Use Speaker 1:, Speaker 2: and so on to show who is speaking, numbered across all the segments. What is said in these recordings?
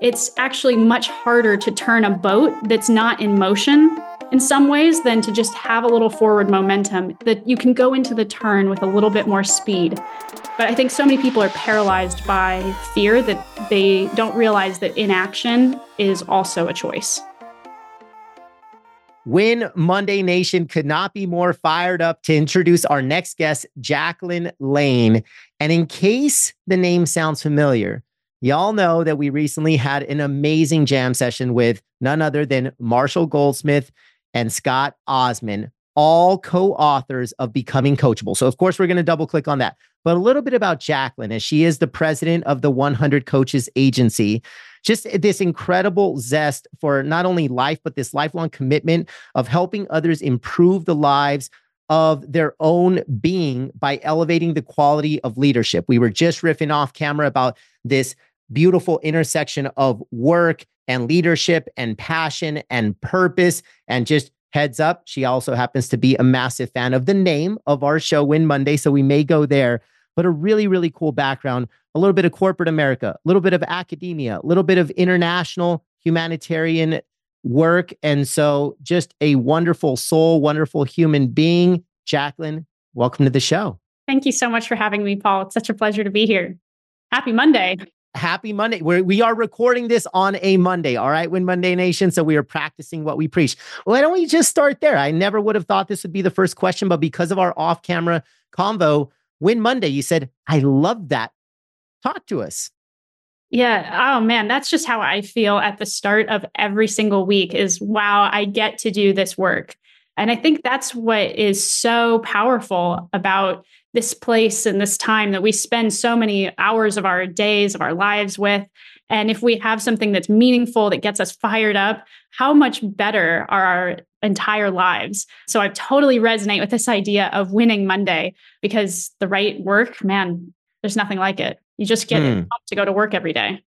Speaker 1: It's actually much harder to turn a boat that's not in motion in some ways than to just have a little forward momentum that you can go into the turn with a little bit more speed. But I think so many people are paralyzed by fear that they don't realize that inaction is also a choice.
Speaker 2: Win Monday Nation could not be more fired up to introduce our next guest, Jacquelyn Lane. And in case the name sounds familiar, y'all know that we recently had an amazing jam session with none other than Marshall Goldsmith and Scott Osman, all co authors of Becoming Coachable. So, of course, we're going to double click on that. But a little bit about Jacquelyn, as she is the president of the 100 Coaches Agency. Just this incredible zest for not only life, but this lifelong commitment of helping others improve the lives of their own being by elevating the quality of leadership. We were just riffing off camera about this beautiful intersection of work and leadership and passion and purpose. And just heads up, she also happens to be a massive fan of the name of our show, Win Monday. So we may go there, but a really, really cool background, a little bit of corporate America, a little bit of academia, a little bit of international humanitarian work. And so just a wonderful soul, wonderful human being. Jacquelyn, welcome to the show.
Speaker 1: Thank you so much for having me, Paul. It's such a pleasure to be here. Happy Monday
Speaker 2: happy Monday. We're, we are recording this on a Monday. All right, Win Monday Nation. So we are practicing what we preach. Why don't we just start there? I never would have thought this would be the first question, but because of our off camera convo, Win Monday, you said, I love that. Talk to us.
Speaker 1: Yeah. Oh man, that's just how I feel at the start of every single week is wow, I get to do this work. And I think that's what is so powerful about this place and this time that we spend so many hours of our days, of our lives with. And if we have something that's meaningful that gets us fired up, how much better are our entire lives? So I totally resonate with this idea of winning Monday because the right work, man, there's nothing like it. You just get mm. to go to work every day.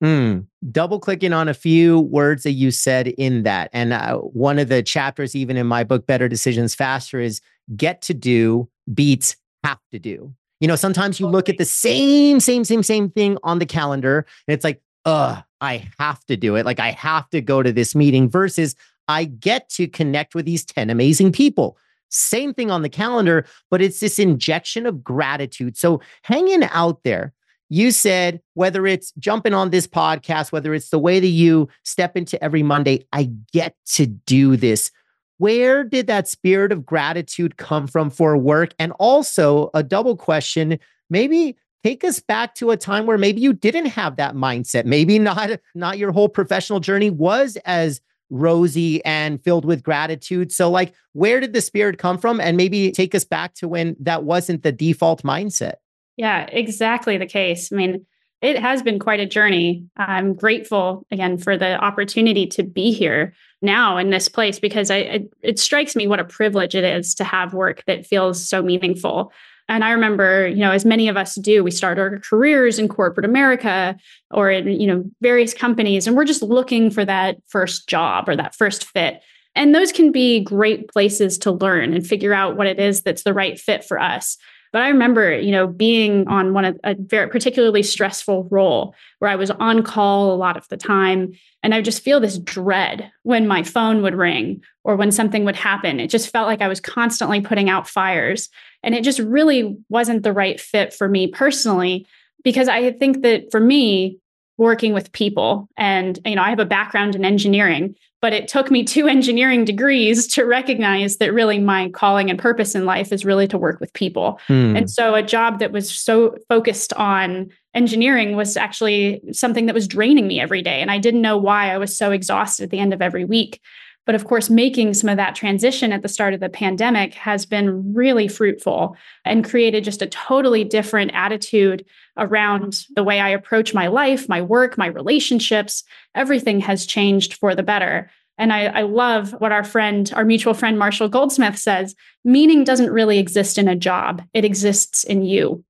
Speaker 2: Mm. Double clicking on a few words that you said in that. And uh, one of the chapters, even in my book, Better Decisions Faster, is get to do beats have to do. You know, sometimes you look at the same, same, same, same thing on the calendar and it's like, ugh, I have to do it. Like I have to go to this meeting versus I get to connect with these 10 amazing people. Same thing on the calendar, but it's this injection of gratitude. So hanging out there, you said whether it's jumping on this podcast, whether it's the way that you step into every Monday, I get to do this where did that spirit of gratitude come from for work? And also, a double question maybe take us back to a time where maybe you didn't have that mindset. Maybe not, not your whole professional journey was as rosy and filled with gratitude. So, like, where did the spirit come from? And maybe take us back to when that wasn't the default mindset.
Speaker 1: Yeah, exactly the case. I mean, it has been quite a journey. I'm grateful again for the opportunity to be here now in this place because I, it, it strikes me what a privilege it is to have work that feels so meaningful. And I remember, you know, as many of us do, we start our careers in corporate America or in, you know, various companies, and we're just looking for that first job or that first fit. And those can be great places to learn and figure out what it is that's the right fit for us. But I remember, you know, being on one of a very particularly stressful role where I was on call a lot of the time. And I just feel this dread when my phone would ring or when something would happen. It just felt like I was constantly putting out fires. And it just really wasn't the right fit for me personally, because I think that for me, working with people. And you know i have a background in engineering but it took me two engineering degrees to recognize that really my calling and purpose in life is really to work with people. Mm. and so a job that was so focused on engineering was actually something that was draining me every day. And i didn't know why i was so exhausted at the end of every week but of course, making some of that transition at the start of the pandemic has been really fruitful and created just a totally different attitude around the way I approach my life, my work, my relationships. Everything has changed for the better. And I, I, love what our friend, our mutual friend, Marshall Goldsmith says meaning doesn't really exist in a job, it exists in you.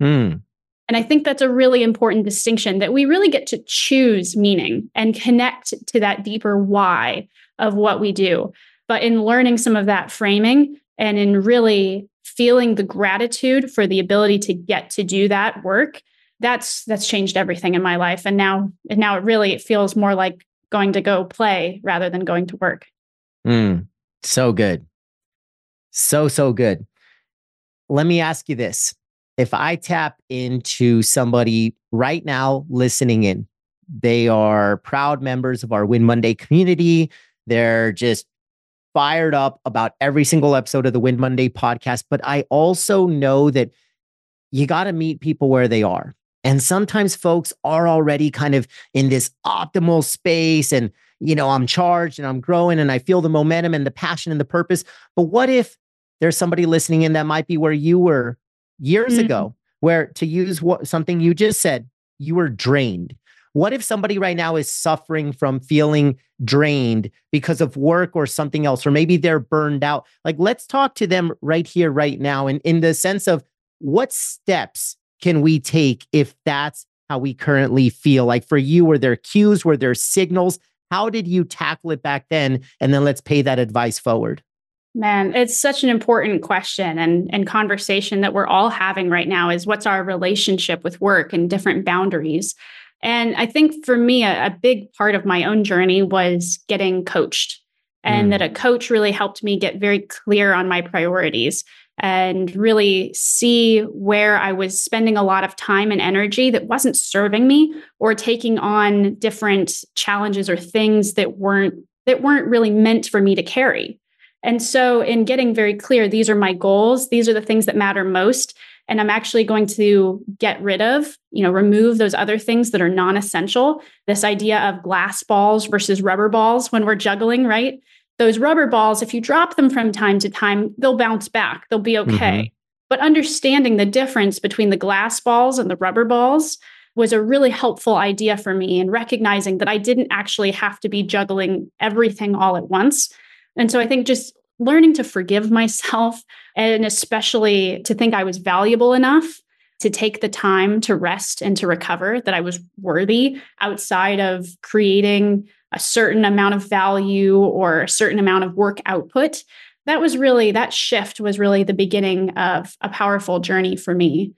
Speaker 1: Mm. And I think that's a really important distinction that we really get to choose meaning and connect to that deeper why of what we do. But in learning some of that framing and in really feeling the gratitude for the ability to get to do that work, that's that's changed everything in my life. And now and now it really it feels more like going to go play rather than going to work.
Speaker 2: Mm, so good. So, so good. Let me ask you this. If I tap into somebody right now listening in, they are proud members of our Win Monday community. They're just fired up about every single episode of the Win Monday podcast. But I also know that you got to meet people where they are. And sometimes folks are already kind of in this optimal space and, you know, I'm charged and I'm growing and I feel the momentum and the passion and the purpose. But what if there's somebody listening in that might be where you were years mm-hmm. ago, where to use what something you just said, you were drained. What if somebody right now is suffering from feeling drained because of work or something else, or maybe they're burned out? Like, let's talk to them right here, right now, and in the sense of what steps can we take if that's how we currently feel? Like for you, were there cues, were there signals? How did you tackle it back then? And then let's pay that advice forward.
Speaker 1: Man, it's such an important question and, and conversation that we're all having right now is what's our relationship with work and different boundaries. And I think for me, a, a big part of my own journey was getting coached, and mm. that a coach really helped me get very clear on my priorities and really see where I was spending a lot of time and energy that wasn't serving me or taking on different challenges or things that weren't that weren't really meant for me to carry. And so, in getting very clear, these are my goals, these are the things that matter most. And I'm actually going to get rid of, you know, remove those other things that are non essential. This idea of glass balls versus rubber balls when we're juggling, right? Those rubber balls, if you drop them from time to time, they'll bounce back, they'll be okay. Mm-hmm. But understanding the difference between the glass balls and the rubber balls was a really helpful idea for me and recognizing that I didn't actually have to be juggling everything all at once and so I think just learning to forgive myself and especially to think I was valuable enough to take the time to rest and to recover, that I was worthy outside of creating a certain amount of value or a certain amount of work output. That was really, that shift was really the beginning of a powerful journey for me.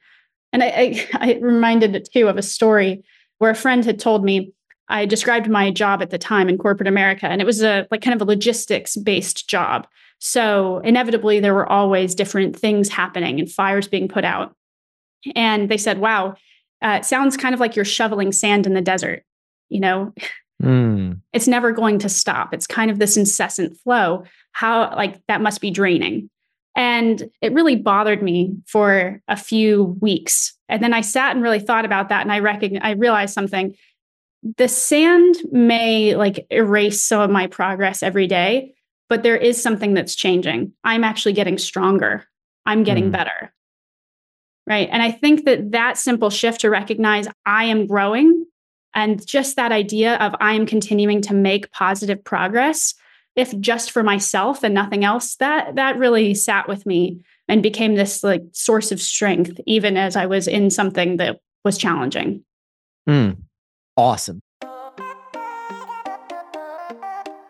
Speaker 1: And I, I, I reminded it too of a story where a friend had told me I described my job at the time in corporate America, and it was a like kind of a logistics based job. So inevitably, there were always different things happening and fires being put out. And they said, "Wow, uh, it sounds kind of like you're shoveling sand in the desert. You know, mm. it's never going to stop. It's kind of this incessant flow. How like that must be draining." And it really bothered me for a few weeks. And then I sat and really thought about that, and I recognized I realized something the sand may like erase some of my progress every day, but there is something that's changing. I'm actually getting stronger. I'm getting mm. better. Right. And I think that that simple shift to recognize I am growing and just that idea of I am continuing to make positive progress, if just for myself and nothing else, that that really sat with me and became this like source of strength, even as I was in something that was challenging.
Speaker 2: Mm awesome.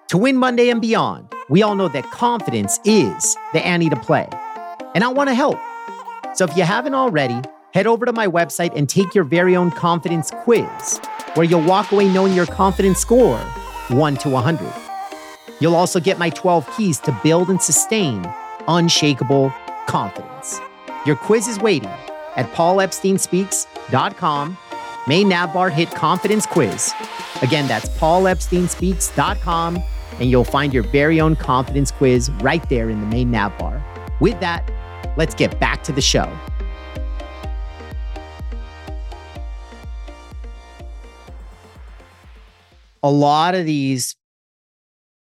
Speaker 2: To win Monday and beyond, we all know that confidence is the ante to play. And I want to help. So if you haven't already, head over to my website and take your very own confidence quiz, where you'll walk away knowing your confidence score 1 to 100. You'll also get my 12 keys to build and sustain unshakable confidence. Your quiz is waiting at paulepsteinspeaks.com Main Navbar Hit Confidence Quiz. Again, that's paulepsteinspeaks.com, and you'll find your very own confidence quiz right there in the main navbar. With that, let's get back to the show. A lot of these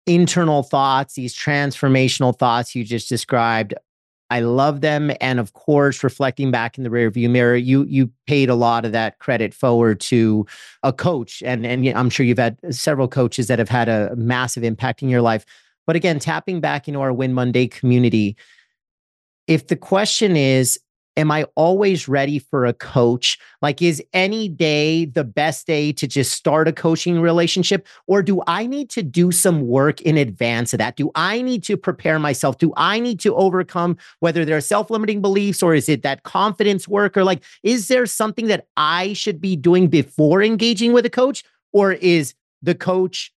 Speaker 2: internal thoughts, these transformational thoughts you just described I love them. And of course, reflecting back in the rearview mirror, you you paid a lot of that credit forward to a coach. And, and I'm sure you've had several coaches that have had a massive impact in your life. But again, tapping back into our Win Monday community, if the question is, am I always ready for a coach? Like, is any day the best day to just start a coaching relationship? Or do I need to do some work in advance of that? Do I need to prepare myself? Do I need to overcome whether there are self limiting beliefs or is it that confidence work? Or like, is there something that I should be doing before engaging with a coach? Or is the coach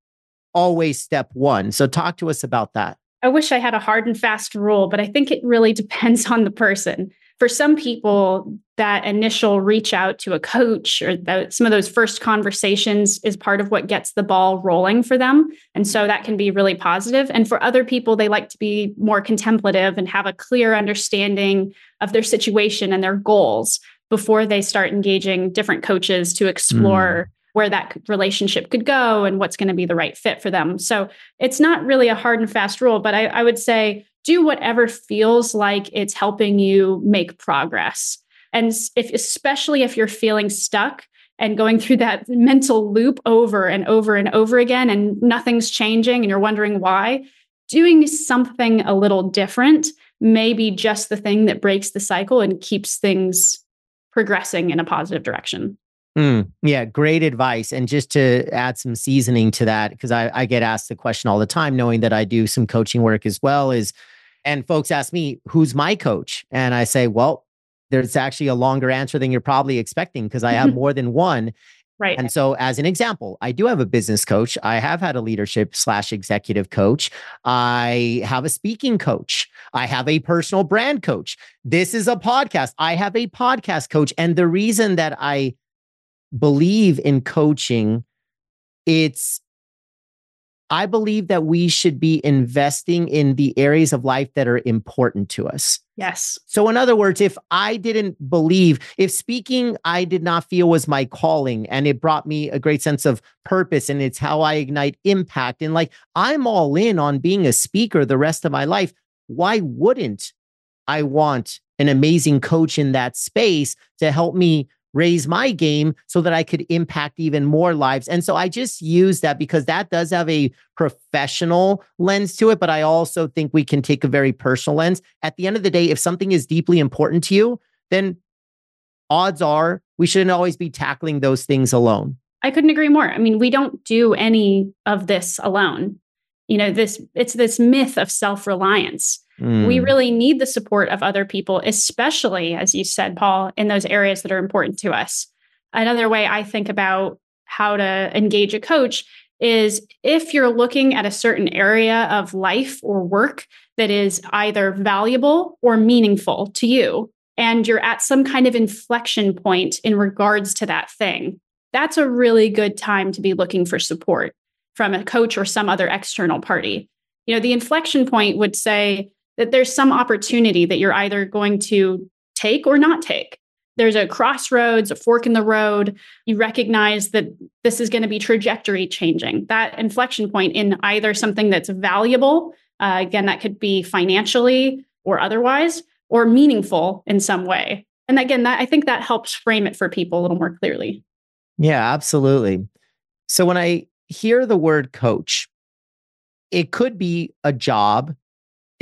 Speaker 2: always step one? So, talk to us about that.
Speaker 1: I wish I had a hard and fast rule, but I think it really depends on the person for some people, that initial reach out to a coach or the, some of those first conversations is part of what gets the ball rolling for them. And so that can be really positive. And for other people, they like to be more contemplative and have a clear understanding of their situation and their goals before they start engaging different coaches to explore. Mm where that relationship could go and what's going to be the right fit for them. So it's not really a hard and fast rule, but I, I would say do whatever feels like it's helping you make progress. And if especially if you're feeling stuck and going through that mental loop over and over and over again and nothing's changing and you're wondering why, doing something a little different may be just the thing that breaks the cycle and keeps things progressing in a positive direction.
Speaker 2: Mm, yeah, great advice. And just to add some seasoning to that, because I, I get asked the question all the time, knowing that I do some coaching work as well, is and folks ask me, who's my coach? And I say, well, there's actually a longer answer than you're probably expecting because I have more than one.
Speaker 1: Right.
Speaker 2: And so, as an example, I do have a business coach. I have had a leadership slash executive coach. I have a speaking coach. I have a personal brand coach. This is a podcast. I have a podcast coach. And the reason that I believe in coaching, it's I believe that we should be investing in the areas of life that are important to us.
Speaker 1: Yes.
Speaker 2: So, in other words, if I didn't believe, if speaking I did not feel was my calling and it brought me a great sense of purpose and it's how I ignite impact, and like I'm all in on being a speaker the rest of my life, why wouldn't I want an amazing coach in that space to help me raise my game so that I could impact even more lives. And so I just use that because that does have a professional lens to it, but I also think we can take a very personal lens. At the end of the day, if something is deeply important to you, then odds are we shouldn't always be tackling those things alone.
Speaker 1: I couldn't agree more. I mean, we don't do any of this alone. You know, this it's this myth of self-reliance Mm. We really need the support of other people, especially, as you said, Paul, in those areas that are important to us. Another way I think about how to engage a coach is if you're looking at a certain area of life or work that is either valuable or meaningful to you, and you're at some kind of inflection point in regards to that thing, that's a really good time to be looking for support from a coach or some other external party. You know, the inflection point would say, that there's some opportunity that you're either going to take or not take. There's a crossroads, a fork in the road. You recognize that this is going to be trajectory changing. That inflection point in either something that's valuable, uh, again, that could be financially or otherwise, or meaningful in some way. And again, that I think that helps frame it for people a little more clearly.
Speaker 2: Yeah, absolutely. So when I hear the word coach, it could be a job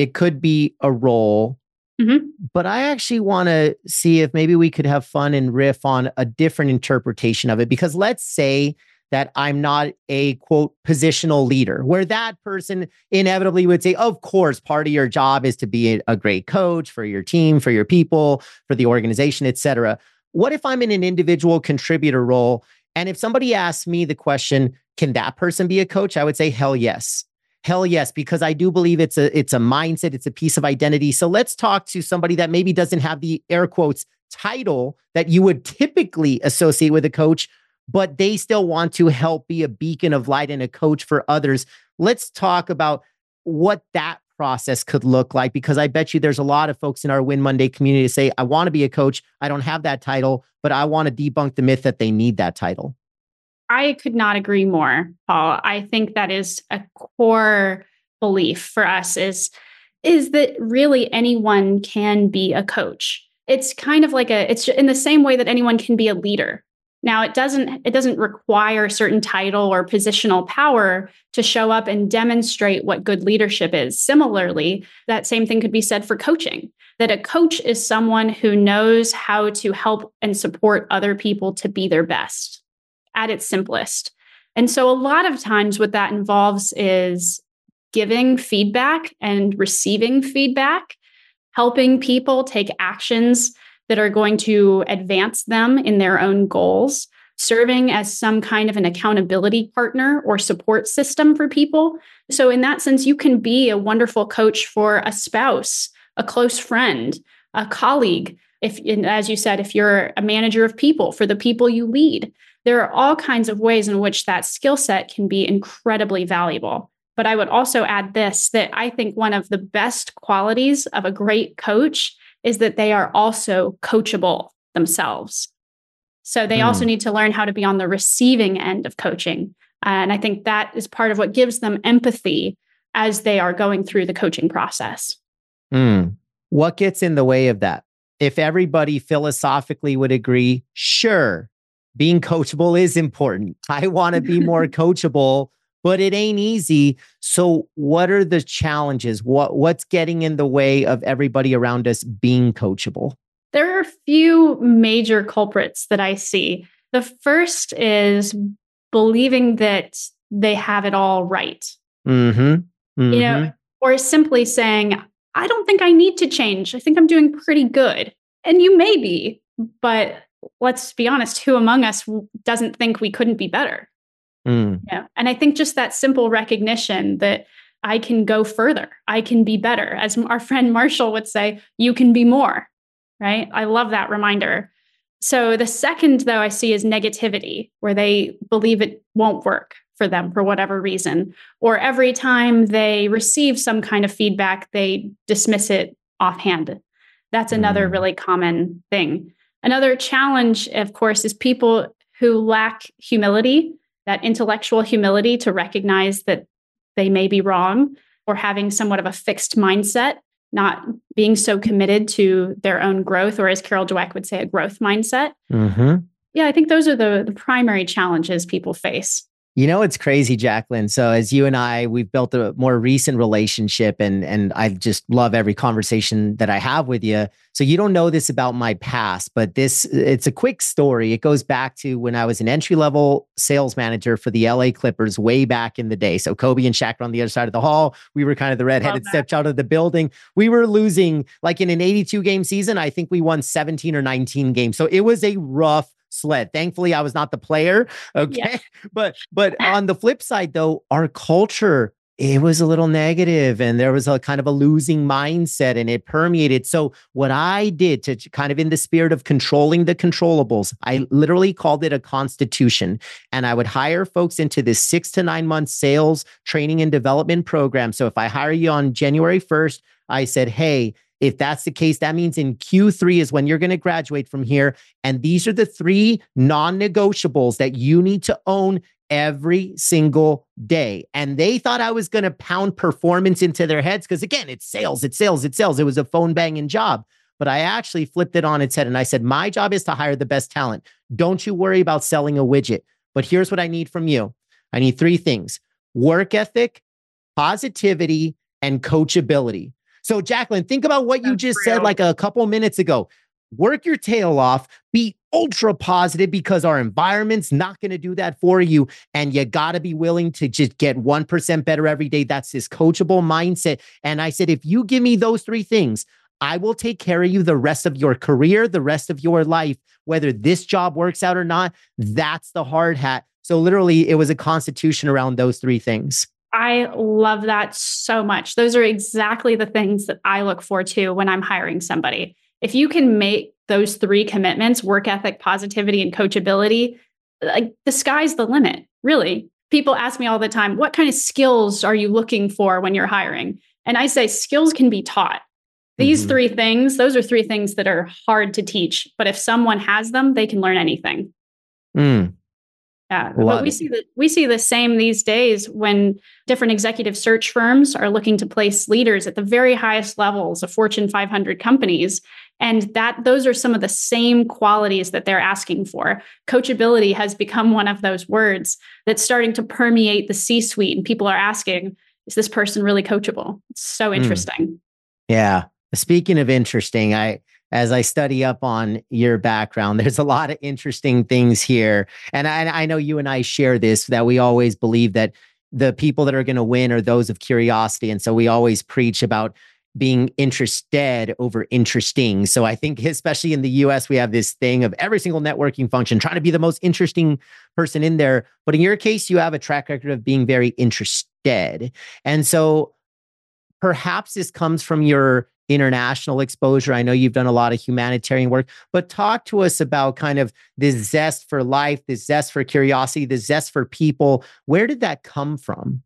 Speaker 2: it could be a role. Mm-hmm. But I actually want to see if maybe we could have fun and riff on a different interpretation of it. Because let's say that I'm not a quote positional leader, where that person inevitably would say, Of course, part of your job is to be a great coach for your team, for your people, for the organization, etc. What if I'm in an individual contributor role? And if somebody asks me the question, Can that person be a coach? I would say, Hell yes. Hell yes, because I do believe it's a it's a mindset, it's a piece of identity. So let's talk to somebody that maybe doesn't have the air quotes title that you would typically associate with a coach, but they still want to help be a beacon of light and a coach for others. Let's talk about what that process could look like because I bet you there's a lot of folks in our Win Monday community to say, I want to be a coach. I don't have that title, but I want to debunk the myth that they need that title.
Speaker 1: I could not agree more, Paul. I think that is a core belief for us is is that really anyone can be a coach. It's kind of like a it's in the same way that anyone can be a leader. Now it doesn't it doesn't require certain title or positional power to show up and demonstrate what good leadership is. Similarly, that same thing could be said for coaching. that a coach is someone who knows how to help and support other people to be their best at its simplest. And so, a lot of times, what that involves is giving feedback and receiving feedback, helping people take actions that are going to advance them in their own goals, serving as some kind of an accountability partner or support system for people. So, in that sense, you can be a wonderful coach for a spouse, a close friend, a colleague. If, as you said, if you're a manager of people for the people you lead, there are all kinds of ways in which that skill set can be incredibly valuable. But I would also add this that I think one of the best qualities of a great coach is that they are also coachable themselves. So they mm. also need to learn how to be on the receiving end of coaching. And I think that is part of what gives them empathy as they are going through the coaching process.
Speaker 2: Mm. What gets in the way of that? If everybody philosophically would agree, sure, being coachable is important. I want to be more coachable, but it ain't easy. So what are the challenges? What what's getting in the way of everybody around us being coachable?
Speaker 1: There are a few major culprits that I see. The first is believing that they have it all right.
Speaker 2: Mm-hmm. Mm-hmm.
Speaker 1: You know, mm-hmm. or simply saying, I don't think I need to change. I think I'm doing pretty good. And you may be, but let's be honest, who among us doesn't think we couldn't be better?
Speaker 2: Mm.
Speaker 1: Yeah. And I think just that simple recognition that I can go further, I can be better. As our friend Marshall would say, you can be more, right? I love that reminder. So the second, though, I see is negativity, where they believe it won't work for them for whatever reason. Or every time they receive some kind of feedback, they dismiss it offhand. That's another mm. really common thing. Another challenge, of course, is people who lack humility, that intellectual humility to recognize that they may be wrong or having somewhat of a fixed mindset, not being so committed to their own growth, or as Carol Dweck would say, a growth mindset.
Speaker 2: Mm-hmm.
Speaker 1: Yeah, I think those are the, the primary challenges people face.
Speaker 2: You know, it's crazy, Jacquelyn. So as you and I, we've built a more recent relationship and and I just love every conversation that I have with you. So you don't know this about my past, but this it's a quick story. It goes back to when I was an entry-level sales manager for the LA Clippers way back in the day. So Kobe and Shaq were on the other side of the hall. We were kind of the redheaded out of the building. We were losing like in an 82 game season, I think we won 17 or 19 games. So it was a rough sled. Thankfully, I was not the player. Okay. Yeah. But but on the flip side, though, our culture it was a little negative and there was a kind of a losing mindset and it permeated. So, what I did to kind of in the spirit of controlling the controllables, I literally called it a constitution. And I would hire folks into this six to nine month sales training and development program. So, if I hire you on January 1st, I said, hey, if that's the case, that means in Q3 is when you're going to graduate from here. And these are the three non negotiables that you need to own every single day. And they thought I was going to pound performance into their heads because, again, it's sales, it's sales, it's sales. It was a phone banging job. But I actually flipped it on its head and I said, My job is to hire the best talent. Don't you worry about selling a widget. But here's what I need from you I need three things work ethic, positivity, and coachability. So, Jacquelyn, think about what That's you just real. said like a couple minutes ago. Work your tail off, be ultra positive because our environment's not going to do that for you. And you got to be willing to just get 1% better every day. That's this coachable mindset. And I said, if you give me those three things, I will take care of you the rest of your career, the rest of your life, whether this job works out or not. That's the hard hat. So, literally, it was a constitution around those three things.
Speaker 1: I love that so much. Those are exactly the things that I look for too when I'm hiring somebody. If you can make those three commitments work ethic, positivity, and coachability like the sky's the limit, really. People ask me all the time, what kind of skills are you looking for when you're hiring? And I say skills can be taught. These mm-hmm. three things, those are three things that are hard to teach. But if someone has them, they can learn anything.
Speaker 2: Mm.
Speaker 1: Yeah, but we see that we see the same these days when different executive search firms are looking to place leaders at the very highest levels of Fortune 500 companies, and that those are some of the same qualities that they're asking for. Coachability has become one of those words that's starting to permeate the C-suite, and people are asking, "Is this person really coachable?" It's so hmm. interesting.
Speaker 2: Mm. Yeah, Speaking of interesting, I as I study up on your background, there's a lot of interesting things here. And I, I know you and I share this that we always believe that the people that are going to win are those of curiosity. And so we always preach about being interested over interesting. So I think, especially in the US, we have this thing of every single networking function trying to be the most interesting person in there. But in your case, you have a track record of being very interested. And so perhaps this comes from your international exposure. I know you've done a lot of humanitarian work, but talk to us about kind of this zest for life, this zest for curiosity, the zest for people. Where did that come from?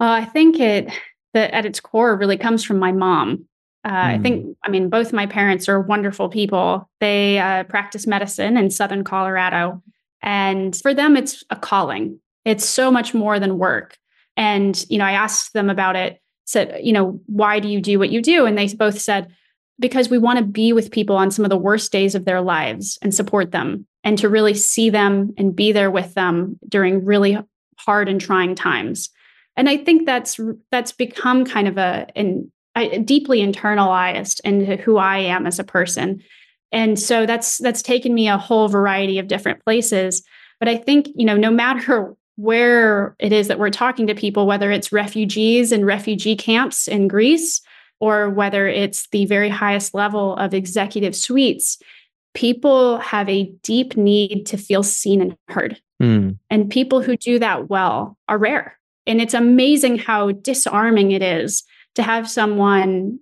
Speaker 1: Uh, I think it that at its core really comes from my mom. Uh, mm. I think, hmm. I mean, both my parents are wonderful people. They uh, practice medicine in Southern Colorado. And for them, it's a calling. It's so much more than work. And, you know, I asked them about it, said, you know, why do you do what you do? And they both said, because we want to be with people on some of the worst days of their lives and support them and to really see them and be there with them during really hard and trying times. And i think that's that's become kind of a an a deeply internalized into who i am as a person. And so that's that's taken me a whole variety of different places. But i think you know no matter where it is that we're talking to people whether it's refugees and refugee camps in greece or whether it's the very highest level of executive suites people have a deep need to feel seen and heard mm. and people who do that well are rare and it's amazing how disarming it is to have someone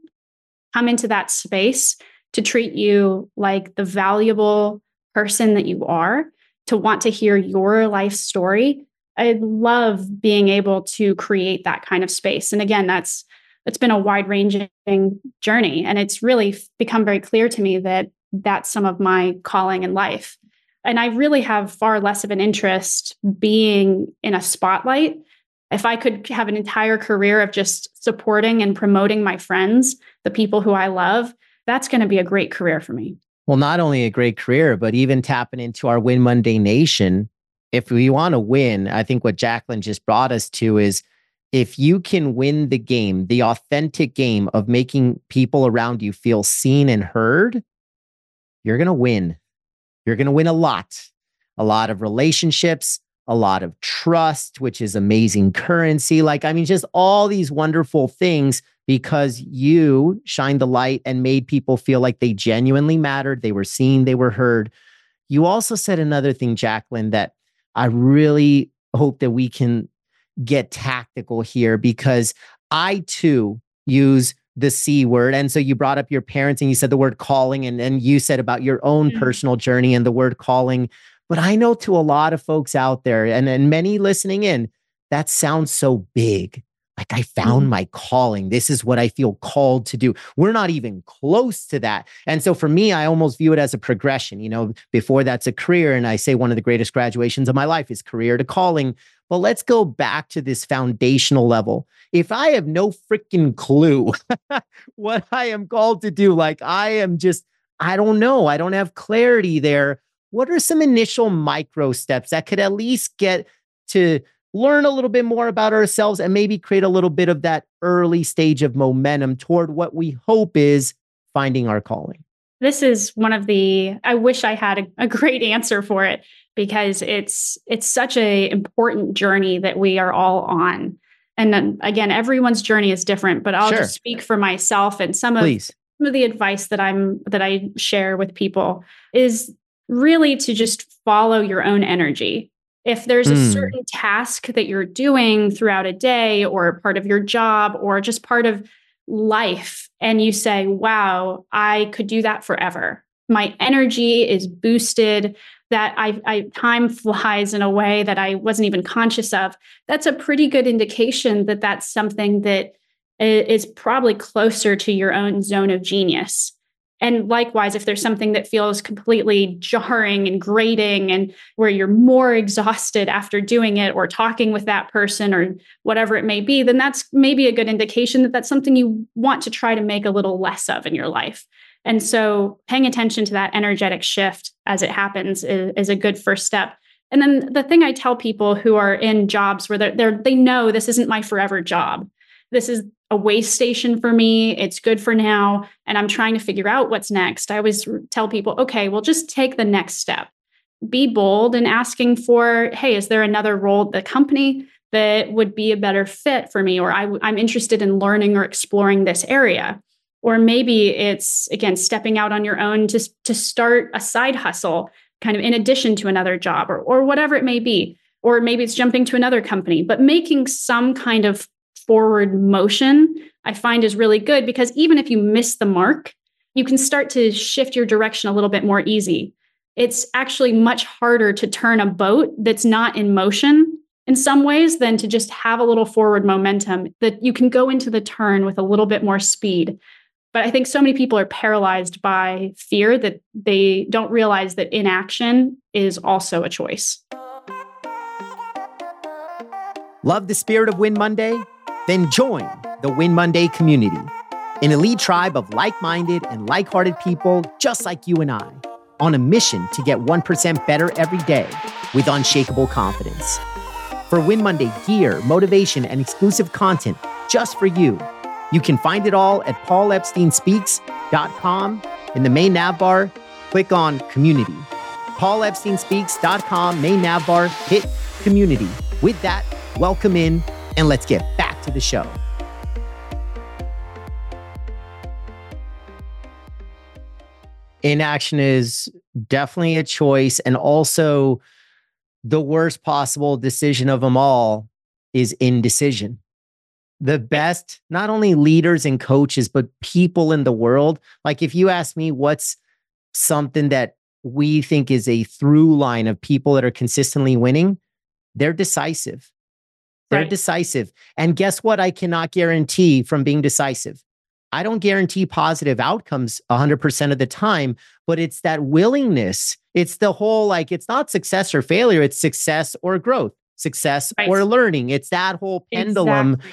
Speaker 1: come into that space to treat you like the valuable person that you are, to want to hear your life story. I love being able to create that kind of space. And again, that's it's been a wide ranging journey and it's really become very clear to me that that's some of my calling in life. And I really have far less of an interest being in a spotlight if I could have an entire career of just supporting and promoting my friends, the people who I love, that's going to be a great career for me.
Speaker 2: Well, not only a great career, but even tapping into our Win Monday Nation. If we want to win, I think what Jacquelyn just brought us to is if you can win the game, the authentic game of making people around you feel seen and heard, you're going to win. You're going to win a lot, a lot of relationships, a lot of trust, which is amazing currency. Like, I mean, just all these wonderful things because you shined the light and made people feel like they genuinely mattered. They were seen, they were heard. You also said another thing, Jacquelyn, that I really hope that we can get tactical here because I too use the C word. And so you brought up your parents and you said the word calling, and, and you said about your own mm-hmm. personal journey and the word calling but I know to a lot of folks out there and, and many listening in, that sounds so big. Like I found mm-hmm. my calling. This is what I feel called to do. We're not even close to that. And so for me, I almost view it as a progression. You know, before that's a career. And I say one of the greatest graduations of my life is career to calling. But let's go back to this foundational level. If I have no freaking clue what I am called to do, like I am just, I don't know, I don't have clarity there what are some initial micro steps that could at least get to learn a little bit more about ourselves and maybe create a little bit of that early stage of momentum toward what we hope is finding our calling?
Speaker 1: This is one of the I wish I had a, a great answer for it because it's it's such a important journey that we are all on. And then, again, everyone's journey is different, but I'll sure. just speak for myself and some of
Speaker 2: Please.
Speaker 1: some of the advice that I'm that I share with people is really to just follow your own energy. If there's a mm. certain task that you're doing throughout a day or part of your job or just part of life, and you say, wow, I could do that forever. My energy is boosted, that I, I time flies in a way that I wasn't even conscious of. That's a pretty good indication that that's something that is probably closer to your own zone of genius. And likewise, if there's something that feels completely jarring and grating and where you're more exhausted after doing it or talking with that person or whatever it may be, then that's maybe a good indication that that's something you want to try to make a little less of in your life. And so paying attention to that energetic shift as it happens is, is a good first step. And then the thing I tell people who are in jobs where they're, they're they know this isn't my forever job. This is a way station for me. It's good for now. And I'm trying to figure out what's next. I always tell people, okay, well, just take the next step. Be bold in asking for, hey, is there another role at the company that would be a better fit for me? Or I, I'm interested in learning or exploring this area. Or maybe it's, again, stepping out on your own to, to start a side hustle, kind of in addition to another job or, or whatever it may be. Or maybe it's jumping to another company, but making some kind of forward motion, I find is really good because even if you miss the mark, you can start to shift your direction a little bit more easy. It's actually much harder to turn a boat that's not in motion in some ways than to just have a little forward momentum that you can go into the turn with a little bit more speed. But I think so many people are paralyzed by fear that they don't realize that inaction is also a choice.
Speaker 2: Love the spirit of Win Monday? Then join the Win Monday community, an elite tribe of like minded and like hearted people just like you and I, on a mission to get 1% better every day with unshakable confidence. For Win Monday gear, motivation, and exclusive content just for you, you can find it all at paulepsteinspeaks.com. In the main nav bar, click on Community. paulepsteinspeaks.com, main nav bar, hit Community. With that, welcome in, and let's get back to the show. Inaction is definitely a choice. And also, the worst possible decision of them all is indecision. The best, not only leaders and coaches, but people in the world. Like, if you ask me what's something that we think is a through line of people that are consistently winning, they're decisive. They're right. decisive. And guess what? I cannot guarantee from being decisive. I don't guarantee positive outcomes 100% of the time, but it's that willingness. It's the whole like, it's not success or failure, it's success or growth, success right. or learning. It's that whole pendulum. Exactly.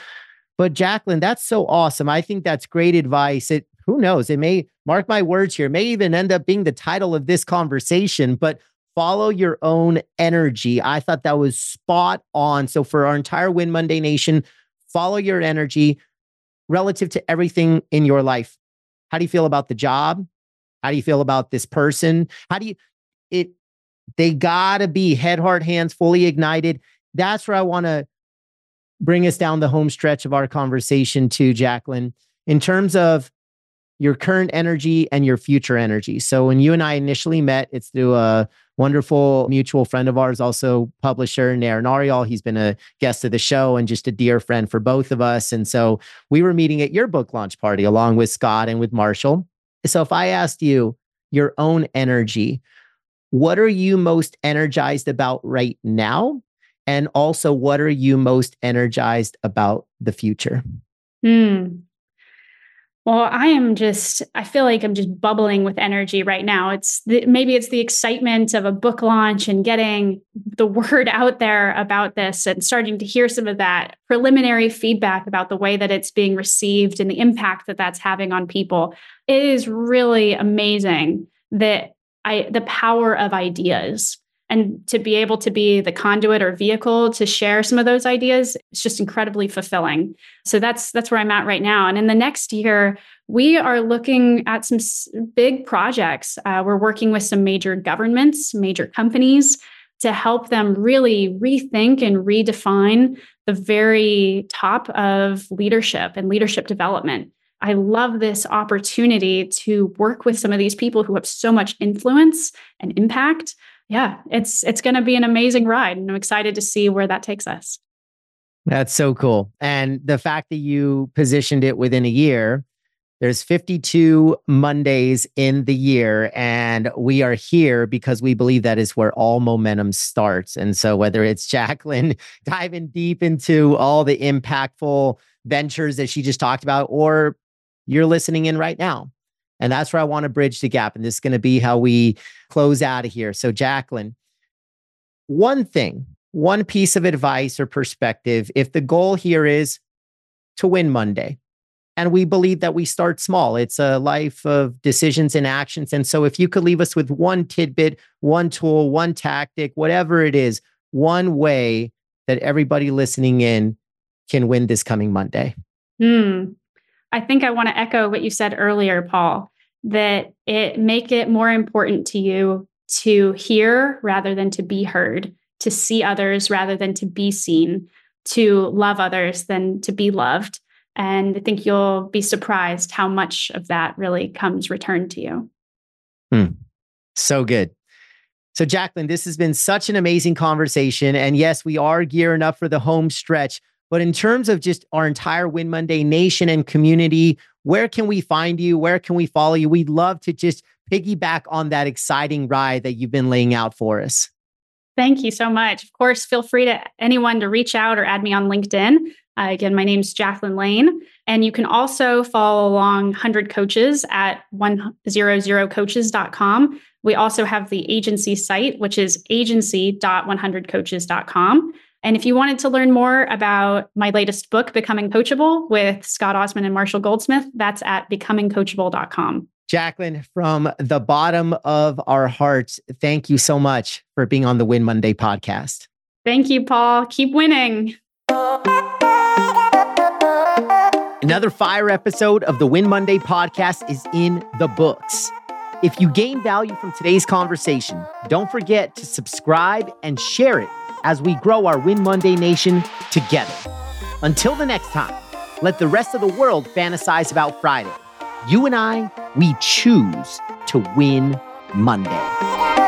Speaker 2: But Jacquelyn, that's so awesome. I think that's great advice. It, who knows? It may mark my words here, may even end up being the title of this conversation, but follow your own energy. I thought that was spot on. So, for our entire Win Monday Nation, follow your energy relative to everything in your life. How do you feel about the job? How do you feel about this person? How do you, it, they gotta be head, heart, hands, fully ignited. That's where I wanna bring us down the home stretch of our conversation to Jacquelyn in terms of your current energy and your future energy. So when you and I initially met, it's through a wonderful mutual friend of ours, also publisher Nair Narial. He's been a guest of the show and just a dear friend for both of us. And so we were meeting at your book launch party along with Scott and with Marshall. So if I asked you your own energy, what are you most energized about right now? And also, what are you most energized about the future?
Speaker 1: Hmm. Well, I am just, I feel like I'm just bubbling with energy right now. It's the, maybe it's the excitement of a book launch and getting the word out there about this and starting to hear some of that preliminary feedback about the way that it's being received and the impact that that's having on people. It is really amazing that I, the power of ideas and to be able to be the conduit or vehicle to share some of those ideas it's just incredibly fulfilling. So that's that's where i'm at right now. And in the next year we are looking at some big projects. Uh, we're working with some major governments major companies to help them really rethink and redefine the very top of leadership and leadership development. I love this opportunity to work with some of these people who have so much influence and impact yeah, it's it's going to be an amazing ride, and I'm excited to see where that takes us.
Speaker 2: That's so cool, and the fact that you positioned it within a year. There's 52 Mondays in the year, and we are here because we believe that is where all momentum starts. And so, whether it's Jacquelyn diving deep into all the impactful ventures that she just talked about, or you're listening in right now and that's where I want to bridge the gap. And this is going to be how we close out of here. So, Jacquelyn, one thing, one piece of advice or perspective, if the goal here is to win Monday, and we believe that we start small. It's a life of decisions and actions. And so, if you could leave us with one tidbit, one tool, one tactic, whatever it is, one way that everybody listening in can win this coming Monday.
Speaker 1: Mm. I think I want to echo what you said earlier, Paul, that it make it more important to you to hear rather than to be heard, to see others rather than to be seen, to love others than to be loved. And I think you'll be surprised how much of that really comes returned to you.
Speaker 2: Hmm. So good. So, Jacquelyn, this has been such an amazing conversation. And yes, we are gearing up for the home stretch. But in terms of just our entire Win Monday nation and community, where can we find you? Where can we follow you? We'd love to just piggyback on that exciting ride that you've been laying out for us.
Speaker 1: Thank you so much. Of course, feel free to anyone to reach out or add me on LinkedIn. Uh, again, my name is Jacquelyn Lane. And you can also follow along 100 Coaches at 100coaches.com. We also have the agency site, which is agency.100coaches.com. And if you wanted to learn more about my latest book, Becoming Coachable, with Scott Osman and Marshall Goldsmith, that's at becomingcoachable.com.
Speaker 2: Jacquelyn, from the bottom of our hearts, thank you so much for being on the Win Monday podcast.
Speaker 1: Thank you, Paul. Keep winning.
Speaker 2: Another fire episode of the Win Monday podcast is in the books. If you gain value from today's conversation, don't forget to subscribe and share it as we grow our Win Monday Nation together. Until the next time, let the rest of the world fantasize about Friday. You and I, we choose to win Monday.